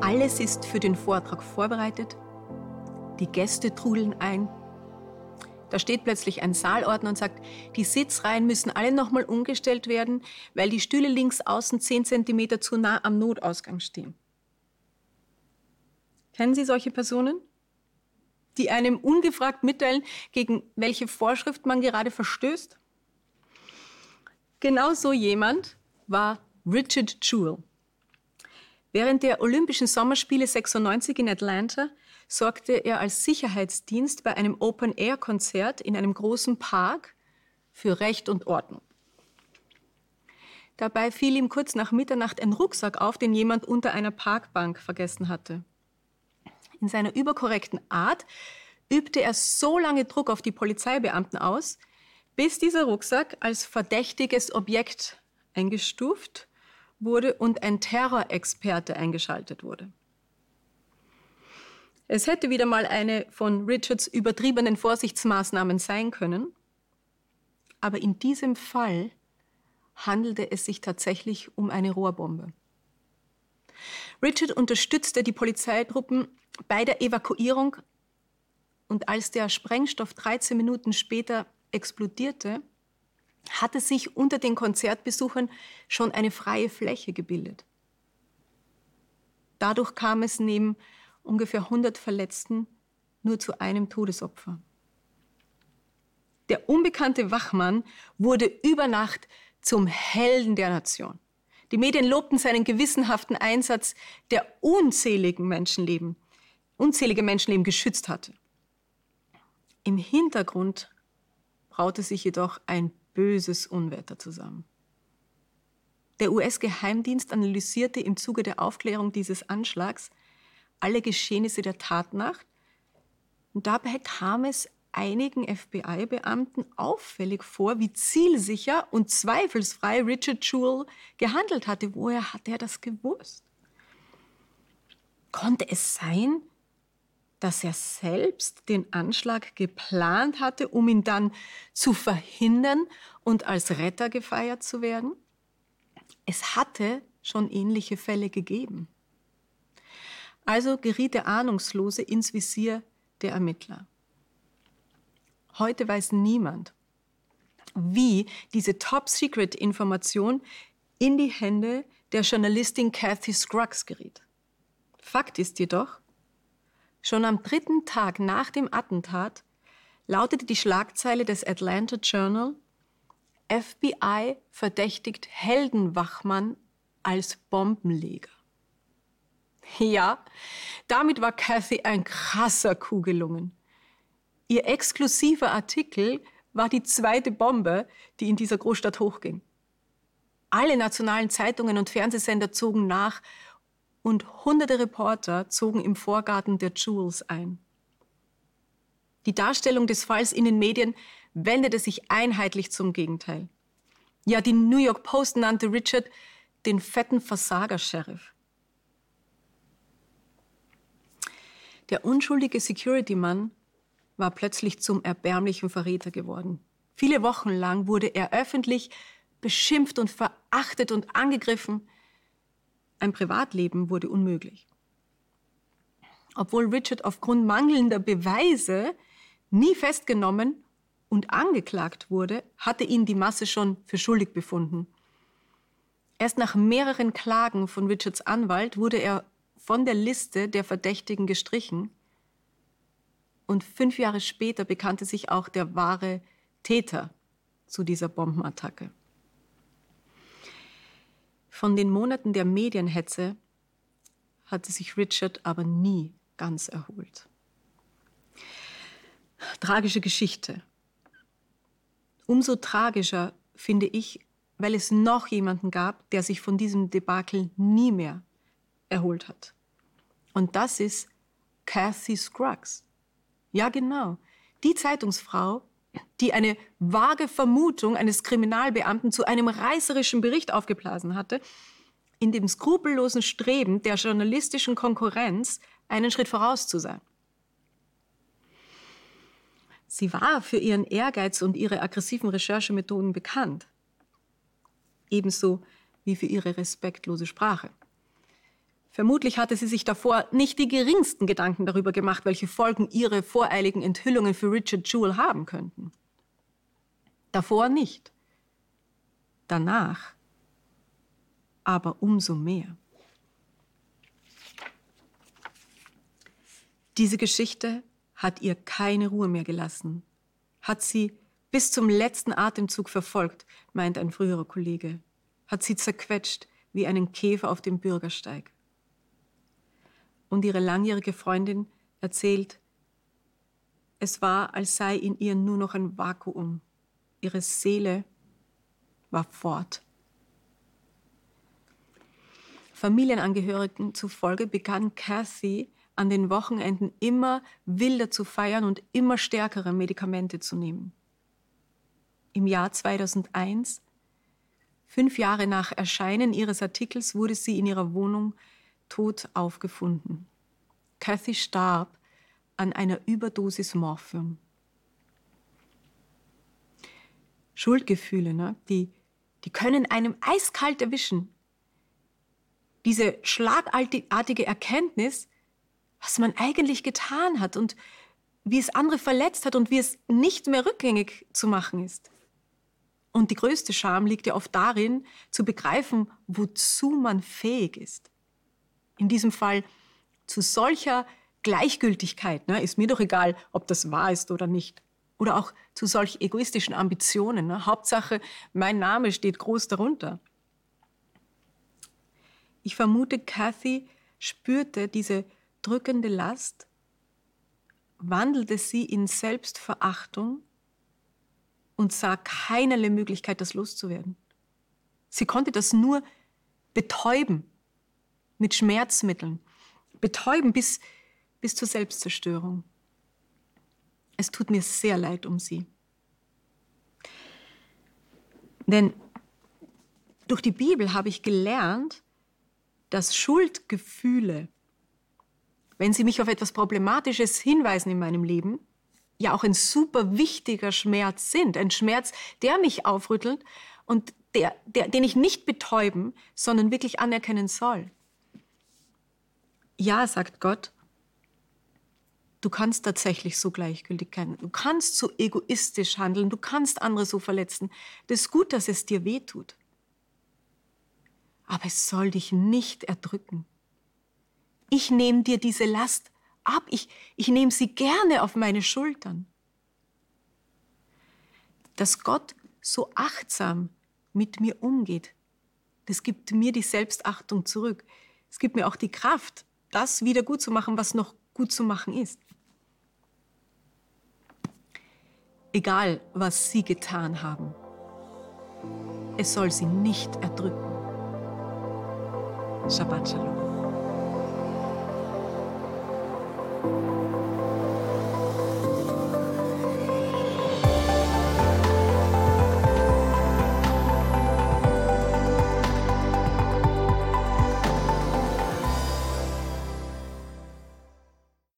Alles ist für den Vortrag vorbereitet. Die Gäste trudeln ein. Da steht plötzlich ein Saalordner und sagt, die Sitzreihen müssen alle nochmal umgestellt werden, weil die Stühle links außen 10 cm zu nah am Notausgang stehen. Kennen Sie solche Personen? Die einem ungefragt mitteilen, gegen welche Vorschrift man gerade verstößt? Genau so jemand war Richard Jewell. Während der Olympischen Sommerspiele 96 in Atlanta sorgte er als Sicherheitsdienst bei einem Open-Air-Konzert in einem großen Park für Recht und Ordnung. Dabei fiel ihm kurz nach Mitternacht ein Rucksack auf, den jemand unter einer Parkbank vergessen hatte. In seiner überkorrekten Art übte er so lange Druck auf die Polizeibeamten aus, bis dieser Rucksack als verdächtiges Objekt eingestuft wurde und ein Terrorexperte eingeschaltet wurde. Es hätte wieder mal eine von Richards übertriebenen Vorsichtsmaßnahmen sein können. Aber in diesem Fall handelte es sich tatsächlich um eine Rohrbombe. Richard unterstützte die Polizeitruppen bei der Evakuierung und als der Sprengstoff 13 Minuten später explodierte, hatte sich unter den Konzertbesuchern schon eine freie Fläche gebildet. Dadurch kam es neben ungefähr 100 Verletzten nur zu einem Todesopfer. Der unbekannte Wachmann wurde über Nacht zum Helden der Nation. Die Medien lobten seinen gewissenhaften Einsatz, der unzähligen Menschenleben, unzählige Menschenleben geschützt hatte. Im Hintergrund braute sich jedoch ein böses Unwetter zusammen. Der US-Geheimdienst analysierte im Zuge der Aufklärung dieses Anschlags alle Geschehnisse der Tatnacht. Und dabei kam es einigen FBI-Beamten auffällig vor, wie zielsicher und zweifelsfrei Richard Jewell gehandelt hatte. Woher hat er das gewusst? Konnte es sein, dass er selbst den Anschlag geplant hatte, um ihn dann zu verhindern und als Retter gefeiert zu werden? Es hatte schon ähnliche Fälle gegeben. Also geriet der Ahnungslose ins Visier der Ermittler. Heute weiß niemand, wie diese Top-Secret-Information in die Hände der Journalistin Kathy Scruggs geriet. Fakt ist jedoch, schon am dritten Tag nach dem Attentat lautete die Schlagzeile des Atlanta Journal FBI verdächtigt Heldenwachmann als Bombenleger. Ja, damit war Kathy ein krasser Coup gelungen. Ihr exklusiver Artikel war die zweite Bombe, die in dieser Großstadt hochging. Alle nationalen Zeitungen und Fernsehsender zogen nach und hunderte Reporter zogen im Vorgarten der Jewels ein. Die Darstellung des Falls in den Medien wendete sich einheitlich zum Gegenteil. Ja, die New York Post nannte Richard den fetten Versager-Sheriff. Der unschuldige Security-Mann war plötzlich zum erbärmlichen Verräter geworden. Viele Wochen lang wurde er öffentlich beschimpft und verachtet und angegriffen. Ein Privatleben wurde unmöglich. Obwohl Richard aufgrund mangelnder Beweise nie festgenommen und angeklagt wurde, hatte ihn die Masse schon für schuldig befunden. Erst nach mehreren Klagen von Richards Anwalt wurde er von der Liste der Verdächtigen gestrichen. Und fünf Jahre später bekannte sich auch der wahre Täter zu dieser Bombenattacke. Von den Monaten der Medienhetze hatte sich Richard aber nie ganz erholt. Tragische Geschichte. Umso tragischer finde ich, weil es noch jemanden gab, der sich von diesem Debakel nie mehr erholt hat. Und das ist Kathy Scruggs. Ja, genau. Die Zeitungsfrau, die eine vage Vermutung eines Kriminalbeamten zu einem reißerischen Bericht aufgeblasen hatte, in dem skrupellosen Streben der journalistischen Konkurrenz einen Schritt voraus zu sein. Sie war für ihren Ehrgeiz und ihre aggressiven Recherchemethoden bekannt, ebenso wie für ihre respektlose Sprache. Vermutlich hatte sie sich davor nicht die geringsten Gedanken darüber gemacht, welche Folgen ihre voreiligen Enthüllungen für Richard Jewell haben könnten. Davor nicht. Danach aber umso mehr. Diese Geschichte hat ihr keine Ruhe mehr gelassen, hat sie bis zum letzten Atemzug verfolgt, meint ein früherer Kollege, hat sie zerquetscht wie einen Käfer auf dem Bürgersteig. Und ihre langjährige Freundin erzählt, es war, als sei in ihr nur noch ein Vakuum. Ihre Seele war fort. Familienangehörigen zufolge begann Kathy an den Wochenenden immer wilder zu feiern und immer stärkere Medikamente zu nehmen. Im Jahr 2001, fünf Jahre nach Erscheinen ihres Artikels, wurde sie in ihrer Wohnung tot aufgefunden. Kathy starb an einer Überdosis Morphium. Schuldgefühle, ne? die, die können einem eiskalt erwischen. Diese schlagartige Erkenntnis, was man eigentlich getan hat und wie es andere verletzt hat und wie es nicht mehr rückgängig zu machen ist. Und die größte Scham liegt ja oft darin, zu begreifen, wozu man fähig ist. In diesem Fall zu solcher Gleichgültigkeit, ne, ist mir doch egal, ob das wahr ist oder nicht. Oder auch zu solch egoistischen Ambitionen. Ne? Hauptsache, mein Name steht groß darunter. Ich vermute, Kathy spürte diese drückende Last, wandelte sie in Selbstverachtung und sah keinerlei Möglichkeit, das loszuwerden. Sie konnte das nur betäuben mit Schmerzmitteln, betäuben bis, bis zur Selbstzerstörung. Es tut mir sehr leid um sie. Denn durch die Bibel habe ich gelernt, dass Schuldgefühle, wenn sie mich auf etwas Problematisches hinweisen in meinem Leben, ja auch ein super wichtiger Schmerz sind. Ein Schmerz, der mich aufrüttelt und der, der, den ich nicht betäuben, sondern wirklich anerkennen soll. Ja, sagt Gott, Du kannst tatsächlich so gleichgültig sein. Du kannst so egoistisch handeln. Du kannst andere so verletzen. Das ist gut, dass es dir weh tut. Aber es soll dich nicht erdrücken. Ich nehme dir diese Last ab. Ich, ich nehme sie gerne auf meine Schultern. Dass Gott so achtsam mit mir umgeht, das gibt mir die Selbstachtung zurück. Es gibt mir auch die Kraft, das wieder gut zu machen, was noch gut zu machen ist. egal was sie getan haben. Es soll sie nicht erdrücken. Shabbat Shalom.